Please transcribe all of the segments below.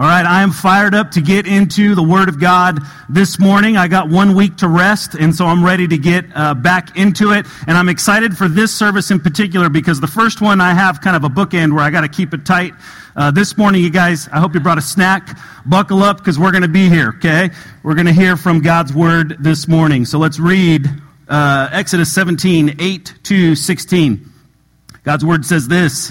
All right, I am fired up to get into the Word of God this morning. I got one week to rest, and so I'm ready to get uh, back into it. And I'm excited for this service in particular because the first one I have kind of a bookend where I got to keep it tight. Uh, this morning, you guys, I hope you brought a snack. Buckle up because we're going to be here, okay? We're going to hear from God's Word this morning. So let's read uh, Exodus 17, 8 to 16. God's Word says this.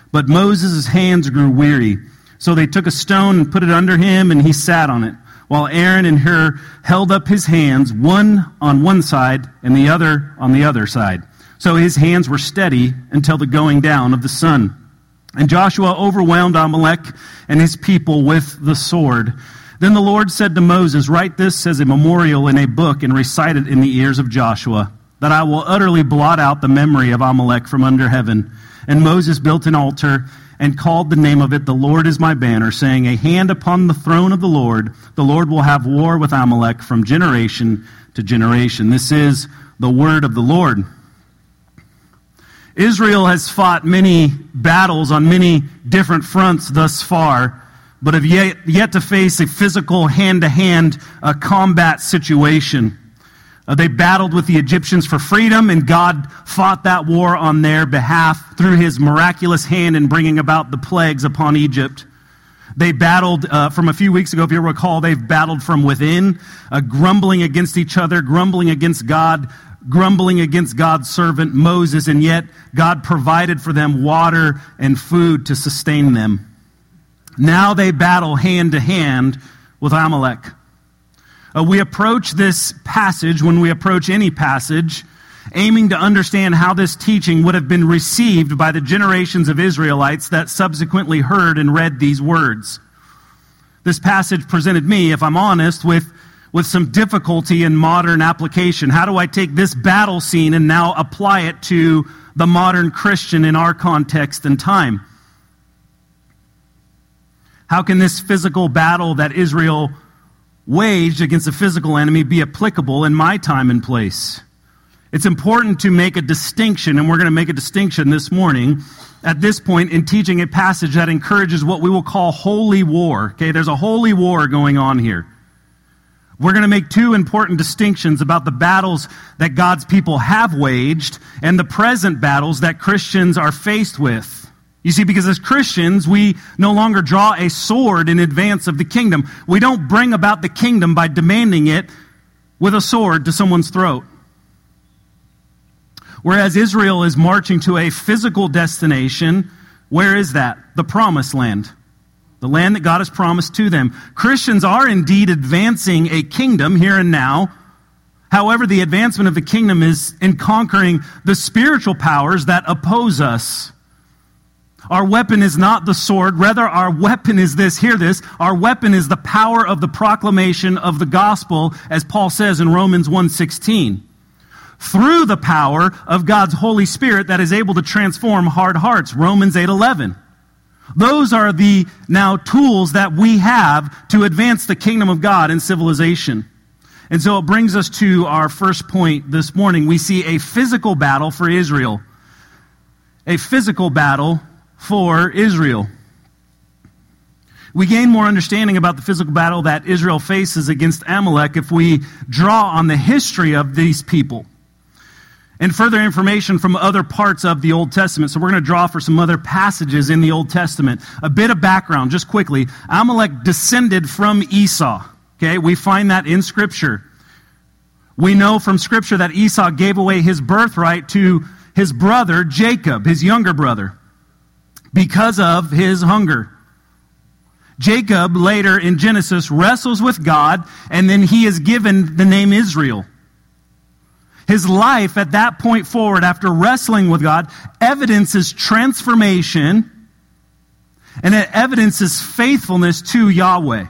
But Moses' hands grew weary. So they took a stone and put it under him, and he sat on it, while Aaron and Hur held up his hands, one on one side and the other on the other side. So his hands were steady until the going down of the sun. And Joshua overwhelmed Amalek and his people with the sword. Then the Lord said to Moses, Write this as a memorial in a book and recite it in the ears of Joshua, that I will utterly blot out the memory of Amalek from under heaven. And Moses built an altar and called the name of it, The Lord is my banner, saying, A hand upon the throne of the Lord. The Lord will have war with Amalek from generation to generation. This is the word of the Lord. Israel has fought many battles on many different fronts thus far, but have yet, yet to face a physical hand to hand combat situation. Uh, they battled with the Egyptians for freedom, and God fought that war on their behalf through his miraculous hand in bringing about the plagues upon Egypt. They battled uh, from a few weeks ago, if you recall, they've battled from within, uh, grumbling against each other, grumbling against God, grumbling against God's servant Moses, and yet God provided for them water and food to sustain them. Now they battle hand to hand with Amalek. Uh, we approach this passage, when we approach any passage, aiming to understand how this teaching would have been received by the generations of Israelites that subsequently heard and read these words. This passage presented me, if I'm honest, with, with some difficulty in modern application. How do I take this battle scene and now apply it to the modern Christian in our context and time? How can this physical battle that Israel waged against a physical enemy be applicable in my time and place. It's important to make a distinction, and we're going to make a distinction this morning at this point in teaching a passage that encourages what we will call holy war. Okay, there's a holy war going on here. We're going to make two important distinctions about the battles that God's people have waged and the present battles that Christians are faced with. You see, because as Christians, we no longer draw a sword in advance of the kingdom. We don't bring about the kingdom by demanding it with a sword to someone's throat. Whereas Israel is marching to a physical destination, where is that? The promised land. The land that God has promised to them. Christians are indeed advancing a kingdom here and now. However, the advancement of the kingdom is in conquering the spiritual powers that oppose us. Our weapon is not the sword. Rather, our weapon is this. Hear this. Our weapon is the power of the proclamation of the gospel, as Paul says in Romans 1.16. Through the power of God's Holy Spirit that is able to transform hard hearts. Romans 8.11. Those are the now tools that we have to advance the kingdom of God in civilization. And so it brings us to our first point this morning. We see a physical battle for Israel. A physical battle for Israel. We gain more understanding about the physical battle that Israel faces against Amalek if we draw on the history of these people and further information from other parts of the Old Testament. So we're going to draw for some other passages in the Old Testament. A bit of background, just quickly. Amalek descended from Esau. Okay, we find that in Scripture. We know from Scripture that Esau gave away his birthright to his brother Jacob, his younger brother because of his hunger. Jacob later in Genesis wrestles with God, and then he is given the name Israel. His life at that point forward, after wrestling with God, evidences transformation And it evidences faithfulness to Yahweh.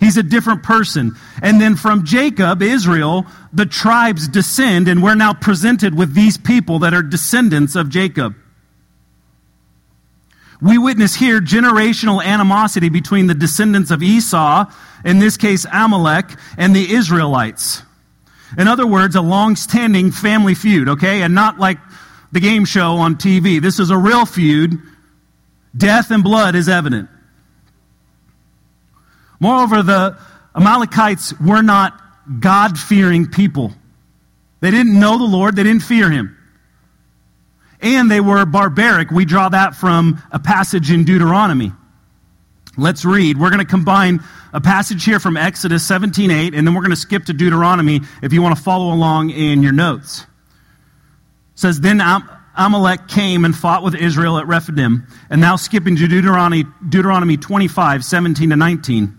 He's a different person. And then from Jacob, Israel, the tribes descend, and we're now presented with these people that are descendants of Jacob. We witness here generational animosity between the descendants of Esau, in this case Amalek, and the Israelites. In other words, a long standing family feud, okay? And not like the game show on TV. This is a real feud. Death and blood is evident. Moreover, the Amalekites were not God fearing people. They didn't know the Lord, they didn't fear him. And they were barbaric. We draw that from a passage in Deuteronomy. Let's read. We're going to combine a passage here from Exodus 17:8 and then we're going to skip to Deuteronomy if you want to follow along in your notes. It says then Amalek came and fought with Israel at Rephidim. And now skipping to Deuteronomy, Deuteronomy 25, 17 to 19.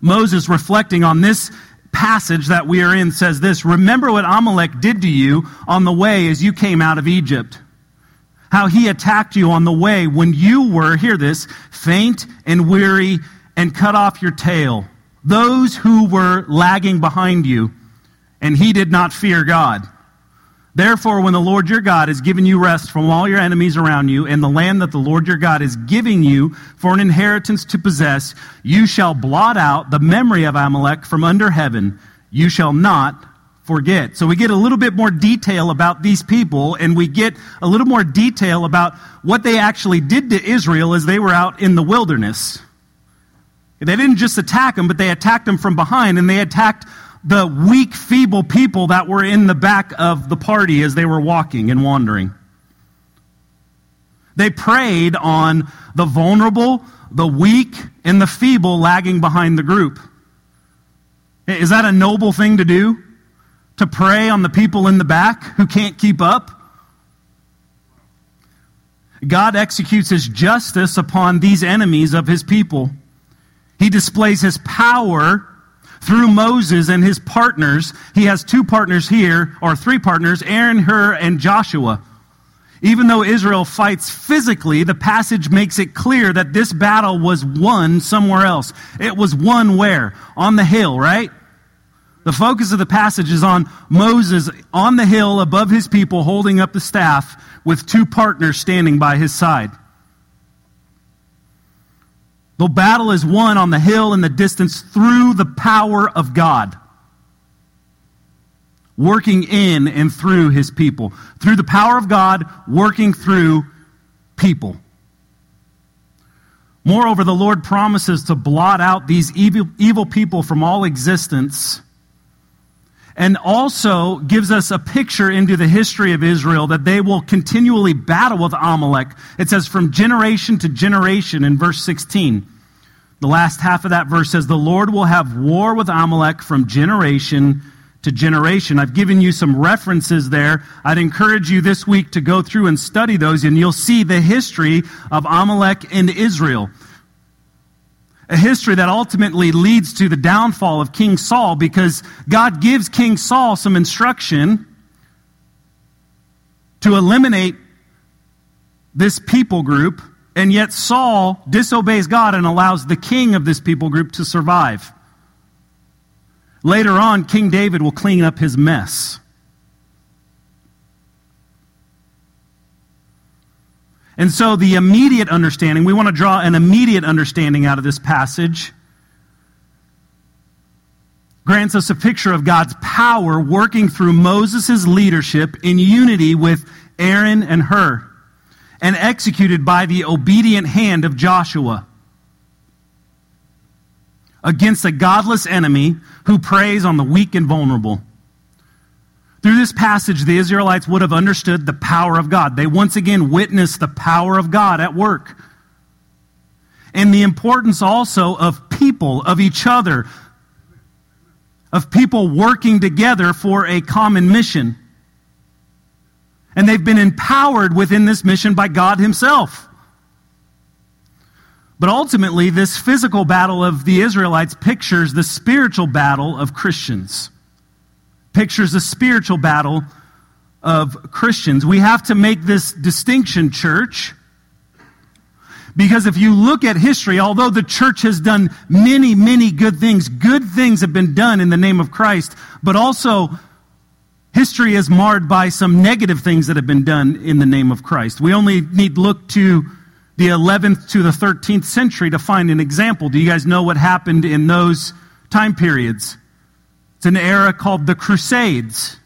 Moses, reflecting on this passage that we are in, says this Remember what Amalek did to you on the way as you came out of Egypt. How he attacked you on the way when you were, hear this, faint and weary and cut off your tail. Those who were lagging behind you, and he did not fear God. Therefore, when the Lord your God has given you rest from all your enemies around you, and the land that the Lord your God is giving you for an inheritance to possess, you shall blot out the memory of Amalek from under heaven. You shall not forget. So we get a little bit more detail about these people, and we get a little more detail about what they actually did to Israel as they were out in the wilderness. They didn't just attack them, but they attacked them from behind, and they attacked the weak, feeble people that were in the back of the party as they were walking and wandering. They preyed on the vulnerable, the weak, and the feeble lagging behind the group. Is that a noble thing to do? To prey on the people in the back who can't keep up? God executes his justice upon these enemies of his people. He displays his power through Moses and his partners. He has two partners here, or three partners Aaron, Hur, and Joshua. Even though Israel fights physically, the passage makes it clear that this battle was won somewhere else. It was won where? On the hill, right? The focus of the passage is on Moses on the hill above his people holding up the staff with two partners standing by his side. The battle is won on the hill in the distance through the power of God. Working in and through his people. Through the power of God, working through people. Moreover, the Lord promises to blot out these evil, evil people from all existence and also gives us a picture into the history of Israel that they will continually battle with Amalek. It says from generation to generation in verse 16. The last half of that verse says, The Lord will have war with Amalek from generation to generation. I've given you some references there. I'd encourage you this week to go through and study those, and you'll see the history of Amalek and Israel a history that ultimately leads to the downfall of King Saul because God gives King Saul some instruction to eliminate this people group, and yet Saul disobeys God and allows the king of this people group to survive. Later on, King David will clean up his mess. And so, the immediate understanding, we want to draw an immediate understanding out of this passage, grants us a picture of God's power working through Moses' leadership in unity with Aaron and Hur, and executed by the obedient hand of Joshua against a godless enemy who preys on the weak and vulnerable. Through this passage, the Israelites would have understood the power of God. They once again witnessed the power of God at work. And the importance also of people, of each other, of people working together for a common mission. And they've been empowered within this mission by God Himself. But ultimately, this physical battle of the Israelites pictures the spiritual battle of Christians pictures a spiritual battle of Christians. We have to make this distinction, church, Because if you look at history, although the church has done many, many good things, good things have been done in the name of Christ, but also history is marred by some negative things that have been done in the name of Christ. We only need look to the 11th to the 13th century to find an example. Do you guys know what happened in those time periods? It's an era called the Crusades.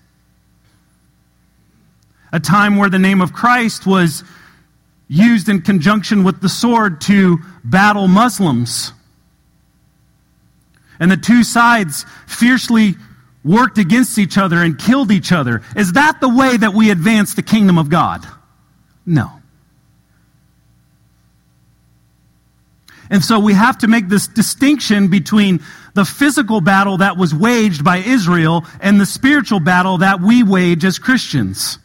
A time where the name of Christ was used in conjunction with the sword to battle Muslims. And the two sides fiercely worked against each other and killed each other. Is that the way that we advance the kingdom of God? No. And so we have to make this distinction between the physical battle that was waged by Israel and the spiritual battle that we wage as Christians.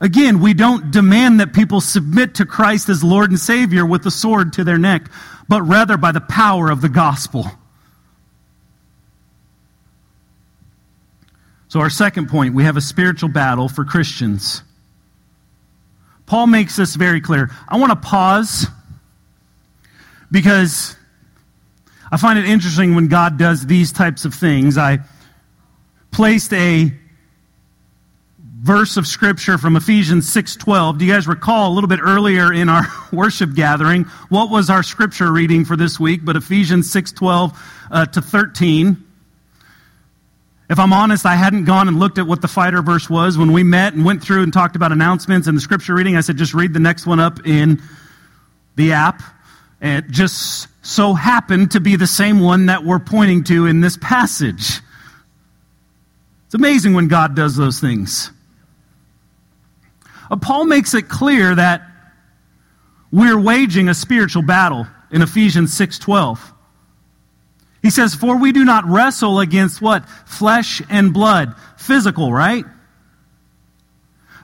Again, we don't demand that people submit to Christ as Lord and Savior with the sword to their neck, but rather by the power of the gospel. So, our second point, we have a spiritual battle for Christians. Paul makes this very clear. I want to pause because I find it interesting when God does these types of things. I placed a verse of scripture from Ephesians 6:12. Do you guys recall a little bit earlier in our worship gathering what was our scripture reading for this week? But Ephesians 6:12 uh, to 13. If I'm honest, I hadn't gone and looked at what the fighter verse was when we met and went through and talked about announcements and the scripture reading. I said just read the next one up in the app. And it just so happened to be the same one that we're pointing to in this passage. It's amazing when God does those things. Uh, Paul makes it clear that we're waging a spiritual battle in Ephesians 6:12. He says, "For we do not wrestle against what? Flesh and blood, physical, right?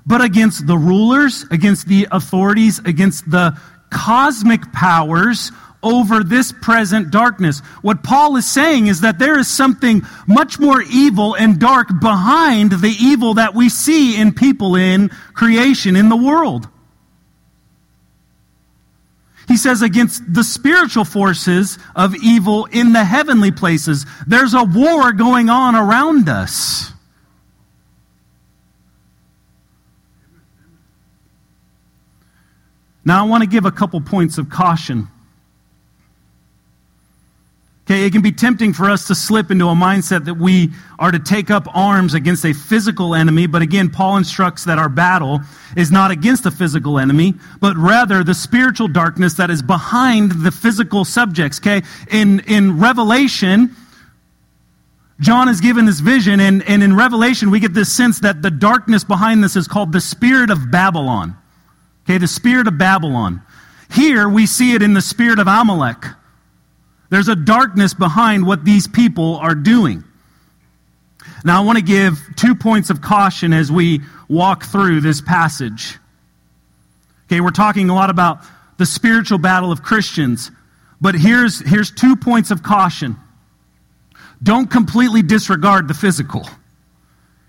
But against the rulers, against the authorities, against the cosmic powers over this present darkness. What Paul is saying is that there is something much more evil and dark behind the evil that we see in people in creation, in the world. He says against the spiritual forces of evil in the heavenly places. There's a war going on around us. Now, I want to give a couple points of caution. Okay, it can be tempting for us to slip into a mindset that we are to take up arms against a physical enemy, but again, Paul instructs that our battle is not against a physical enemy, but rather the spiritual darkness that is behind the physical subjects. Okay, in, in Revelation, John is given this vision, and, and in Revelation, we get this sense that the darkness behind this is called the spirit of Babylon. Okay, the spirit of Babylon. Here, we see it in the spirit of Amalek. There's a darkness behind what these people are doing. Now, I want to give two points of caution as we walk through this passage. Okay, we're talking a lot about the spiritual battle of Christians, but here's, here's two points of caution. Don't completely disregard the physical.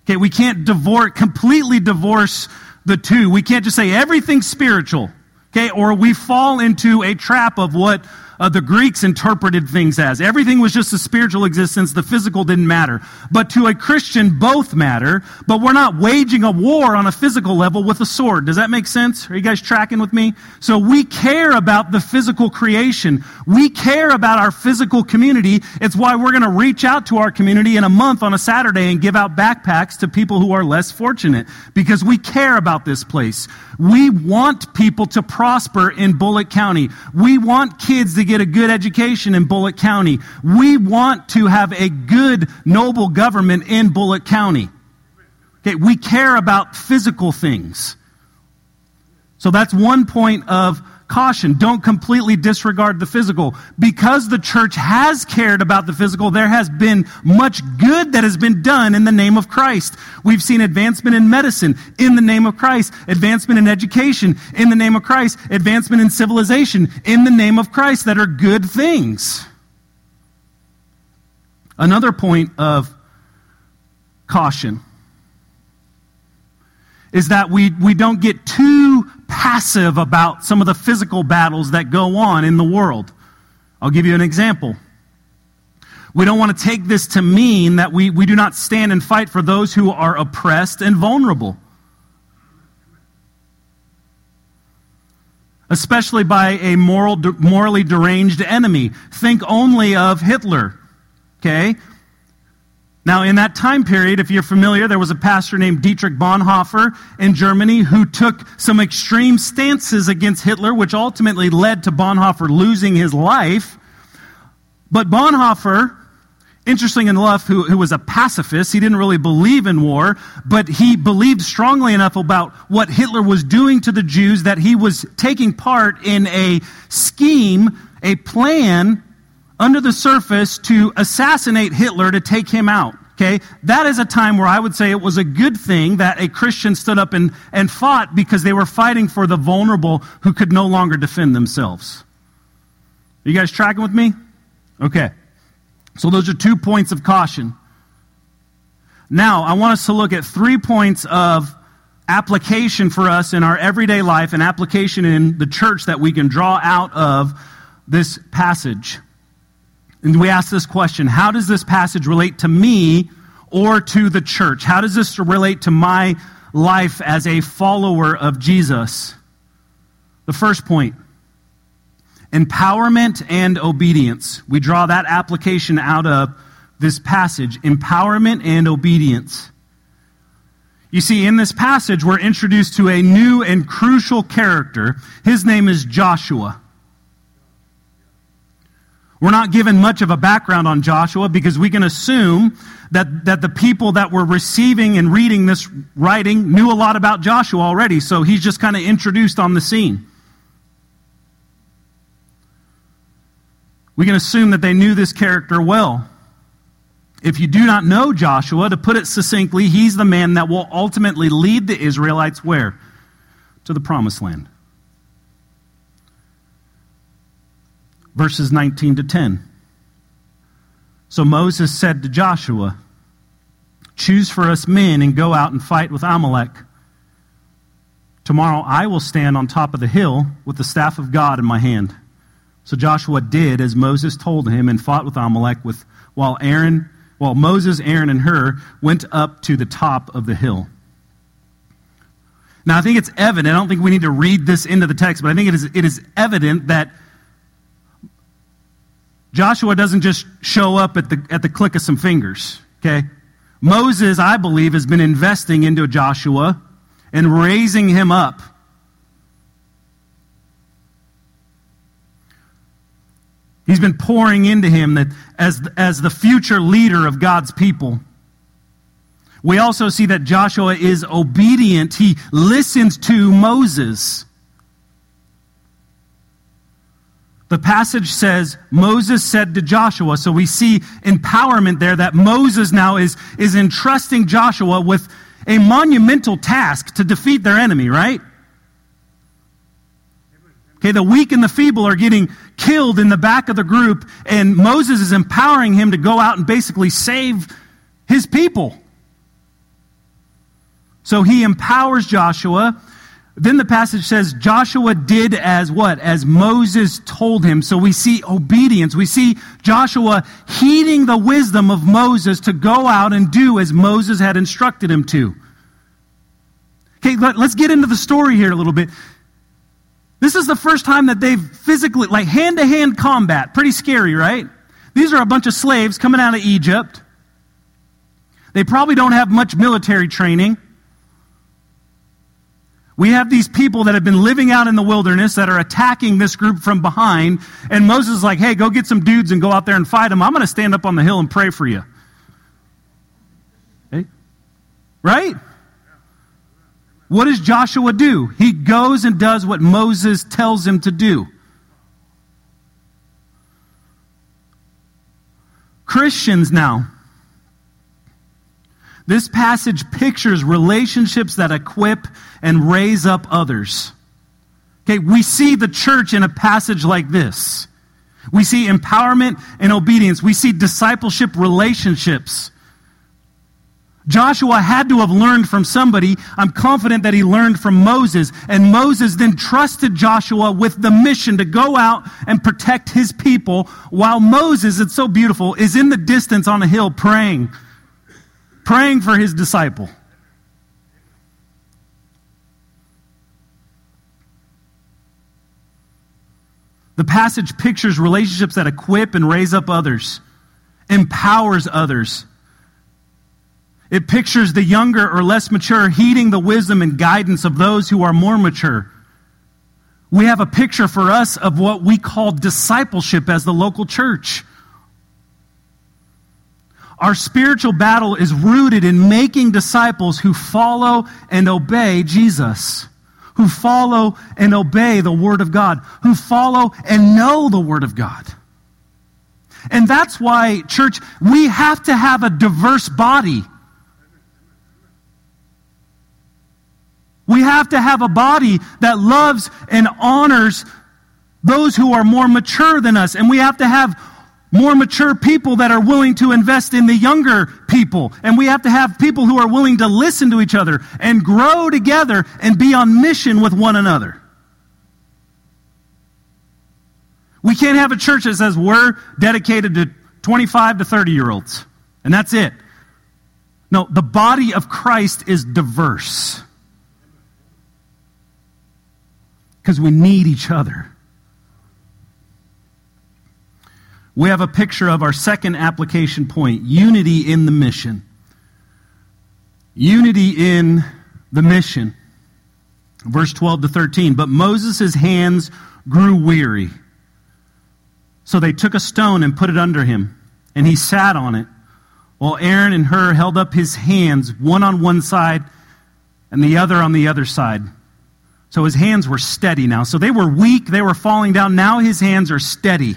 Okay, we can't divorce, completely divorce the two. We can't just say everything's spiritual. Okay, or we fall into a trap of what uh, the Greeks interpreted things as. Everything was just a spiritual existence, the physical didn't matter. But to a Christian, both matter, but we're not waging a war on a physical level with a sword. Does that make sense? Are you guys tracking with me? So we care about the physical creation. We care about our physical community. It's why we're going to reach out to our community in a month on a Saturday and give out backpacks to people who are less fortunate because we care about this place. We want people to prosper in Bullitt County. We want kids to get a good education in Bullitt County. We want to have a good, noble government in Bullitt County. Okay, we care about physical things. So that's one point of caution. Don't completely disregard the physical. Because the church has cared about the physical, there has been much good that has been done in the name of Christ. We've seen advancement in medicine in the name of Christ, advancement in education in the name of Christ, advancement in civilization in the name of Christ that are good things. Another point of caution is that we, we don't get too passive about some of the physical battles that go on in the world. I'll give you an example. We don't want to take this to mean that we, we do not stand and fight for those who are oppressed and vulnerable. Especially by a moral, morally deranged enemy. Think only of Hitler. Okay? Now, in that time period, if you're familiar, there was a pastor named Dietrich Bonhoeffer in Germany who took some extreme stances against Hitler, which ultimately led to Bonhoeffer losing his life. But Bonhoeffer, interesting enough, who, who was a pacifist, he didn't really believe in war, but he believed strongly enough about what Hitler was doing to the Jews that he was taking part in a scheme, a plan under the surface to assassinate Hitler to take him out. Okay, that is a time where I would say it was a good thing that a Christian stood up and, and fought because they were fighting for the vulnerable who could no longer defend themselves. Are you guys tracking with me? Okay. So those are two points of caution. Now, I want us to look at three points of application for us in our everyday life and application in the church that we can draw out of this passage. And we ask this question How does this passage relate to me or to the church? How does this relate to my life as a follower of Jesus? The first point empowerment and obedience. We draw that application out of this passage empowerment and obedience. You see, in this passage, we're introduced to a new and crucial character. His name is Joshua. We're not given much of a background on Joshua because we can assume that, that the people that were receiving and reading this writing knew a lot about Joshua already, so he's just kind of introduced on the scene. We can assume that they knew this character well. If you do not know Joshua, to put it succinctly, he's the man that will ultimately lead the Israelites where? To the promised land. Verses 19 to 10. So Moses said to Joshua, Choose for us men and go out and fight with Amalek. Tomorrow I will stand on top of the hill with the staff of God in my hand. So Joshua did as Moses told him and fought with Amalek with, while Aaron, while Moses, Aaron, and Hur went up to the top of the hill. Now I think it's evident, I don't think we need to read this into the text, but I think it is, it is evident that Joshua doesn't just show up at the, at the click of some fingers, okay? Moses, I believe, has been investing into Joshua and raising him up. He's been pouring into him that as, as the future leader of God's people. We also see that Joshua is obedient. He listens to Moses. The passage says, Moses said to Joshua. So we see empowerment there that Moses now is, is entrusting Joshua with a monumental task to defeat their enemy, right? Okay, the weak and the feeble are getting killed in the back of the group, and Moses is empowering him to go out and basically save his people. So he empowers Joshua then the passage says Joshua did as what? As Moses told him. So we see obedience. We see Joshua heeding the wisdom of Moses to go out and do as Moses had instructed him to. Okay, let, us get into the story here a little bit. This is the first time that they've physically, like hand to hand combat. Pretty scary, right? These are a bunch of slaves coming out of Egypt. They probably don't have much military training. We have these people that have been living out in the wilderness that are attacking this group from behind. And Moses is like, hey, go get some dudes and go out there and fight them. I'm going to stand up on the hill and pray for you. Hey? Right? What does Joshua do? He goes and does what Moses tells him to do. Christians now this passage pictures relationships that equip and raise up others. Okay, we see the church in a passage like this. We see empowerment and obedience. We see discipleship relationships. Joshua had to have learned from somebody. I'm confident that he learned from Moses. And Moses then trusted Joshua with the mission to go out and protect his people while Moses, it's so beautiful, is in the distance on a hill praying, praying for his disciple. The passage pictures relationships that equip and raise up others, empowers others it pictures the younger or less mature heeding the wisdom and guidance of those who are more mature. We have a picture for us of what we call discipleship as the local church. Our spiritual battle is rooted in making disciples who follow and obey Jesus, who follow and obey the Word of God, who follow and know the Word of God. And that's why, church, we have to have a diverse body. We have to have a body that loves and honors those who are more mature than us. And we have to have more mature people that are willing to invest in the younger people. And we have to have people who are willing to listen to each other and grow together and be on mission with one another. We can't have a church that says we're dedicated to 25 to 30 year olds, and that's it. No, the body of Christ is diverse. because we need each other. We have a picture of our second application point unity in the mission. Unity in the mission. Verse 12 to 13. But Moses' hands grew weary. So they took a stone and put it under him, and he sat on it, while Aaron and Hur held up his hands, one on one side and the other on the other side. So his hands were steady now. So they were weak, they were falling down. Now his hands are steady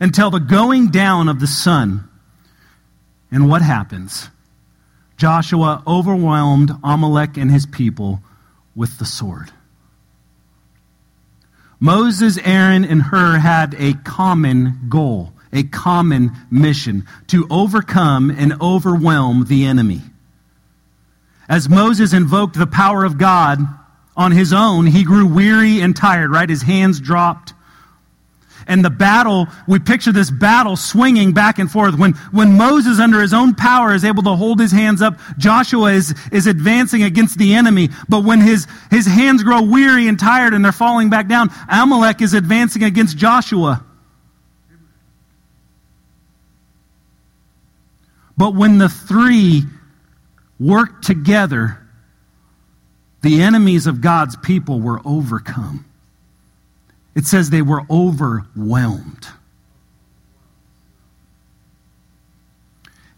until the going down of the sun. And what happens? Joshua overwhelmed Amalek and his people with the sword. Moses, Aaron, and Hur had a common goal, a common mission to overcome and overwhelm the enemy. As Moses invoked the power of God, on his own, he grew weary and tired, right? His hands dropped. And the battle, we picture this battle swinging back and forth. When, when Moses, under his own power, is able to hold his hands up, Joshua is, is advancing against the enemy. But when his, his hands grow weary and tired and they're falling back down, Amalek is advancing against Joshua. But when the three work together, the enemies of God's people were overcome. It says they were overwhelmed.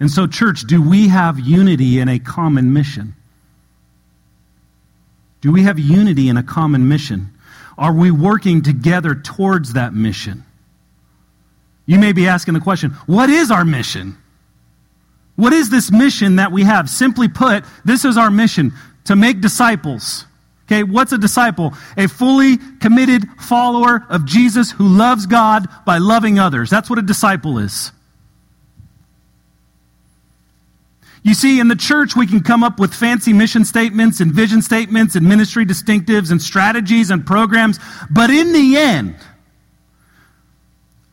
And so, church, do we have unity in a common mission? Do we have unity in a common mission? Are we working together towards that mission? You may be asking the question what is our mission? What is this mission that we have? Simply put, this is our mission to make disciples. Okay, what's a disciple? A fully committed follower of Jesus who loves God by loving others. That's what a disciple is. You see, in the church, we can come up with fancy mission statements and vision statements and ministry distinctives and strategies and programs, but in the end,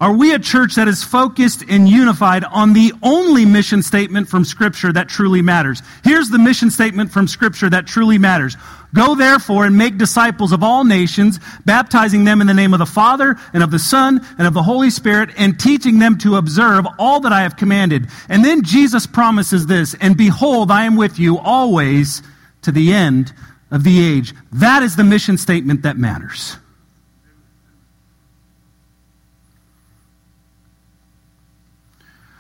are we a church that is focused and unified on the only mission statement from Scripture that truly matters? Here's the mission statement from Scripture that truly matters. Go therefore and make disciples of all nations, baptizing them in the name of the Father and of the Son and of the Holy Spirit, and teaching them to observe all that I have commanded. And then Jesus promises this, and behold, I am with you always to the end of the age. That is the mission statement that matters.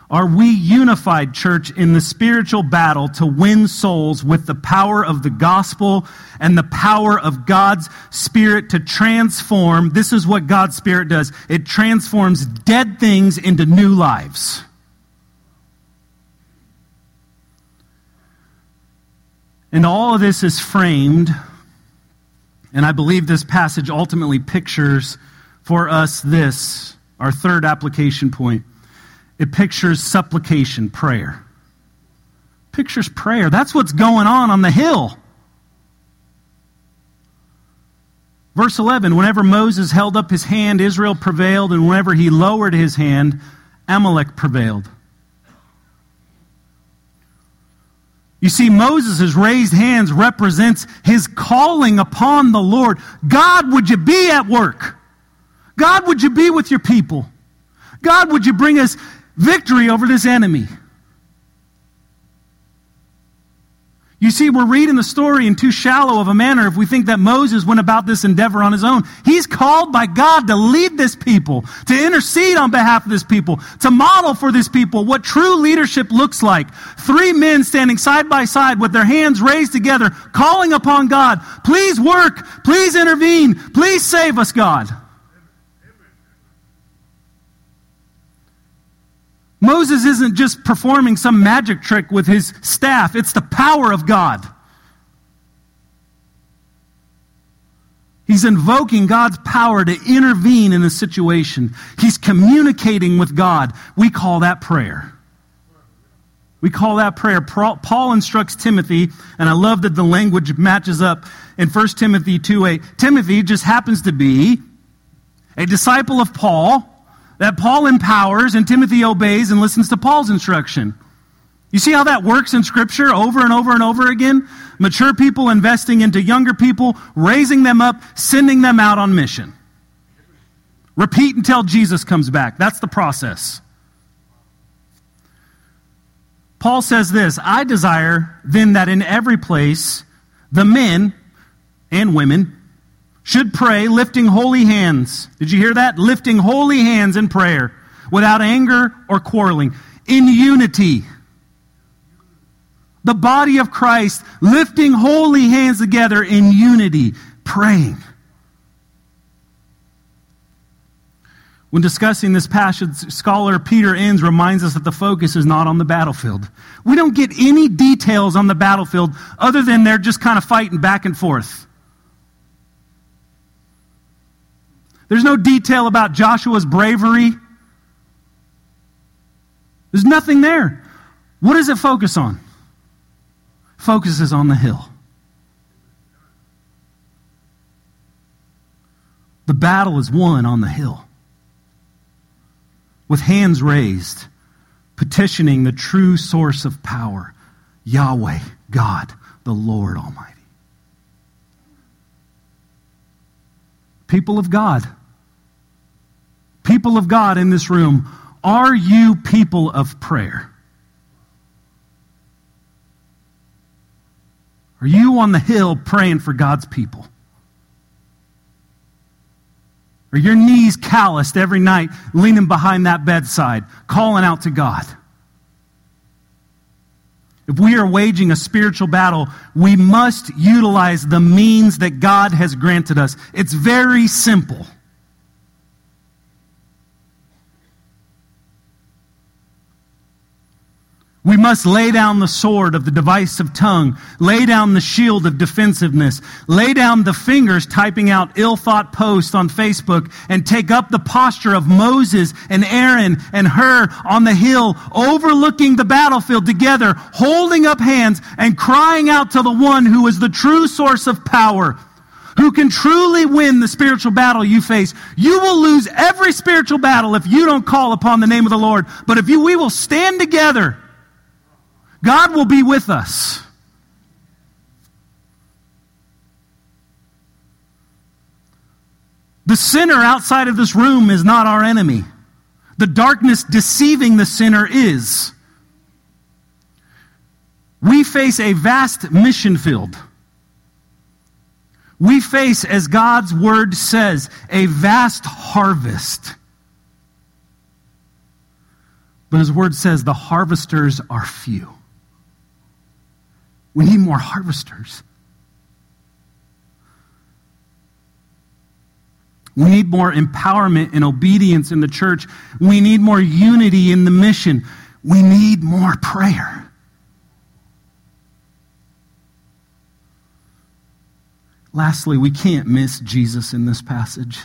Are we unified, church, in the spiritual battle to win souls with the power of the gospel and the power of God's Spirit to transform? This is what God's Spirit does it transforms dead things into new lives. And all of this is framed, and I believe this passage ultimately pictures for us this, our third application point it pictures supplication, prayer. Pictures prayer. That's what's going on on the hill. Verse 11 Whenever Moses held up his hand, Israel prevailed, and whenever he lowered his hand, Amalek prevailed. You see, Moses' raised hands represents his calling upon the Lord. God, would you be at work? God, would you be with your people? God, would you bring us victory over this enemy? You see, we're reading the story in too shallow of a manner if we think that Moses went about this endeavor on his own. He's called by God to lead this people, to intercede on behalf of this people, to model for this people what true leadership looks like. Three men standing side by side with their hands raised together, calling upon God, please work, please intervene, please save us, God. Moses isn't just performing some magic trick with his staff, it's the power of God. He's invoking God's power to intervene in a situation. He's communicating with God. We call that prayer. We call that prayer. Paul instructs Timothy, and I love that the language matches up in 1 Timothy 2 8. Timothy just happens to be a disciple of Paul that Paul empowers and Timothy obeys and listens to Paul's instruction. You see how that works in Scripture over and over and over again? Mature people investing into younger people, raising them up, sending them out on mission. Repeat until Jesus comes back. That's the process. Paul says this I desire then that in every place the men and women should pray lifting holy hands. Did you hear that? Lifting holy hands in prayer without anger or quarreling, in unity. The body of Christ lifting holy hands together in unity, praying. When discussing this passage, scholar Peter Enns reminds us that the focus is not on the battlefield. We don't get any details on the battlefield other than they're just kind of fighting back and forth. There's no detail about Joshua's bravery. There's nothing there. What does it focus on? Focuses on the hill. The battle is won on the hill. With hands raised, petitioning the true source of power, Yahweh, God, the Lord Almighty. People of God, people of God in this room, are you people of prayer? Are you on the hill praying for God's people? Are your knees calloused every night, leaning behind that bedside, calling out to God? If we are waging a spiritual battle, we must utilize the means that God has granted us. It's very simple. We must lay down the sword of the divisive tongue, lay down the shield of defensiveness, lay down the fingers typing out ill thought posts on Facebook, and take up the posture of Moses and Aaron and Hur on the hill, overlooking the battlefield together, holding up hands and crying out to the one who is the true source of power who can truly win the spiritual battle you face. You will lose every spiritual battle if you don't call upon the name of the Lord. But if you, we will stand together God will be with us. The sinner outside of this room is not our enemy. The darkness deceiving the sinner is. We face a vast mission field. We face, as God's word says, a vast harvest. But his word says the harvesters are few. We need more harvesters. We need more empowerment and obedience in the church. We need more unity in the mission. We need more prayer. Lastly, we can't miss Jesus in this passage.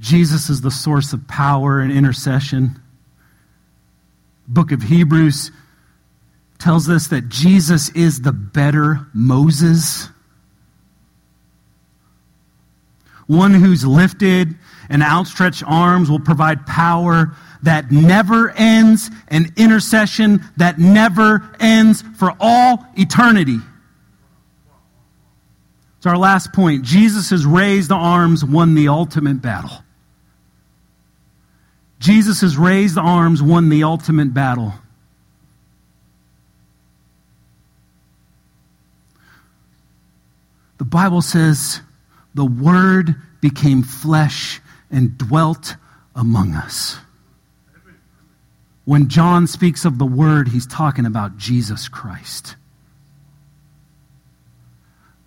Jesus is the source of power and intercession. Book of Hebrews tells us that Jesus is the better Moses. One who's lifted and outstretched arms will provide power that never ends, and intercession that never ends for all eternity. It's our last point. Jesus' has raised the arms won the ultimate battle. Jesus' raised arms won the ultimate battle. The Bible says the Word became flesh and dwelt among us. When John speaks of the Word, he's talking about Jesus Christ.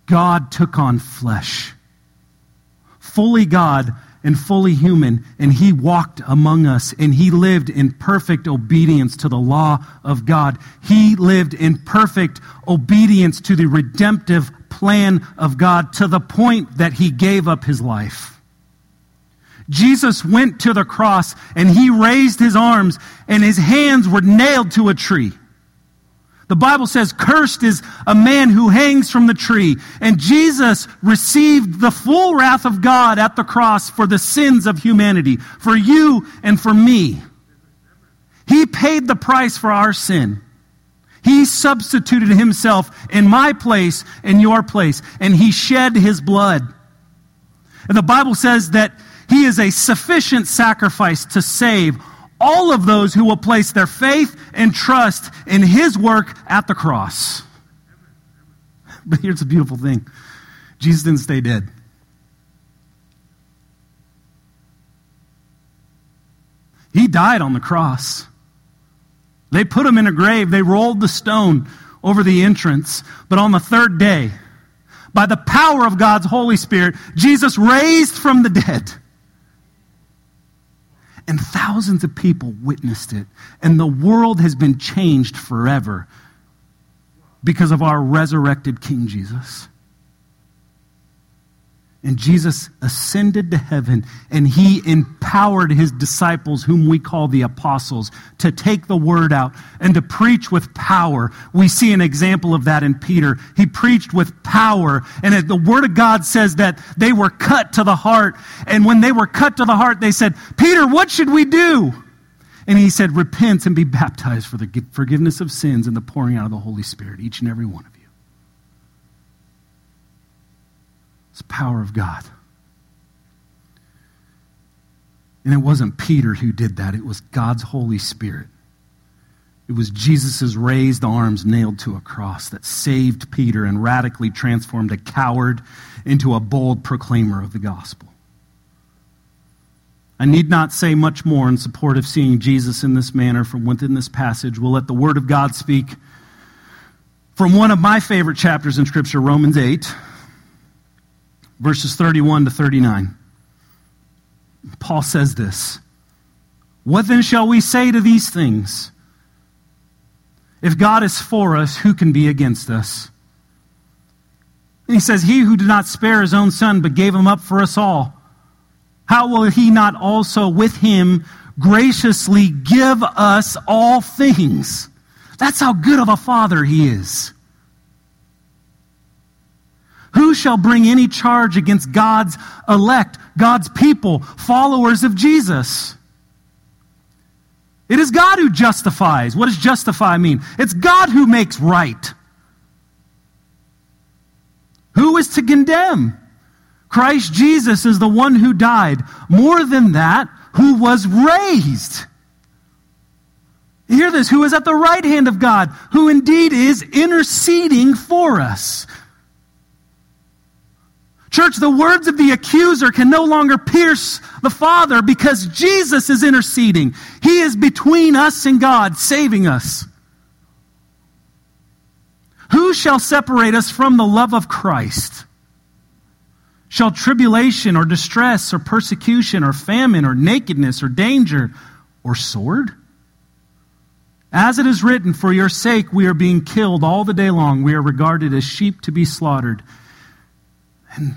God took on flesh, fully God and fully human, and he walked among us, and he lived in perfect obedience to the law of God. He lived in perfect obedience to the redemptive plan of God to the point that he gave up his life. Jesus went to the cross and he raised his arms and his hands were nailed to a tree. The Bible says, Cursed is a man who hangs from the tree. And Jesus received the full wrath of God at the cross for the sins of humanity, for you and for me. He paid the price for our sin. He substituted himself in my place, in your place, and he shed his blood. And the Bible says that he is a sufficient sacrifice to save all of those who will place their faith and trust in his work at the cross. But here's the beautiful thing Jesus didn't stay dead. He died on the cross. They put him in a grave. They rolled the stone over the entrance. But on the third day, by the power of God's Holy Spirit, Jesus raised from the dead. And thousands of people witnessed it. And the world has been changed forever because of our resurrected King Jesus. And Jesus ascended to heaven and he empowered his disciples, whom we call the apostles, to take the word out and to preach with power. We see an example of that in Peter. He preached with power. And the word of God says that they were cut to the heart. And when they were cut to the heart, they said, Peter, what should we do? And he said, Repent and be baptized for the forgiveness of sins and the pouring out of the Holy Spirit, each and every one of you. It's the power of God. And it wasn't Peter who did that, it was God's Holy Spirit. It was Jesus' raised arms nailed to a cross that saved Peter and radically transformed a coward into a bold proclaimer of the gospel. I need not say much more in support of seeing Jesus in this manner from within this passage. We'll let the Word of God speak from one of my favorite chapters in Scripture, Romans 8 verses 31 to 39. Paul says this What then shall we say to these things? If God is for us, who can be against us? And he says, He who did not spare his own son, but gave him up for us all, how will he not also with him graciously give us all things? That's how good of a father he is. Who shall bring any charge against God's elect, God's people, followers of Jesus? It is God who justifies. What does justify mean? It's God who makes right. Who is to condemn? Christ Jesus is the one who died. More than that, who was raised. hear this, who is at the right hand of God, who indeed is interceding for us. Church, the words of the accuser can no longer pierce the Father because Jesus is interceding. He is between us and God, saving us. Who shall separate us from the love of Christ? Shall tribulation or distress or persecution or famine or nakedness or danger or sword? As it is written, For your sake we are being killed all the day long. We are regarded as sheep to be slaughtered. And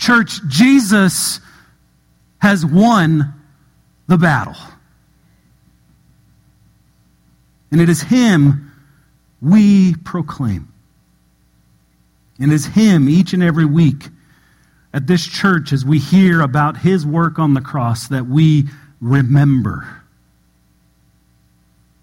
Church, Jesus has won the battle. And it is Him we proclaim. And it is Him each and every week at this church as we hear about His work on the cross that we remember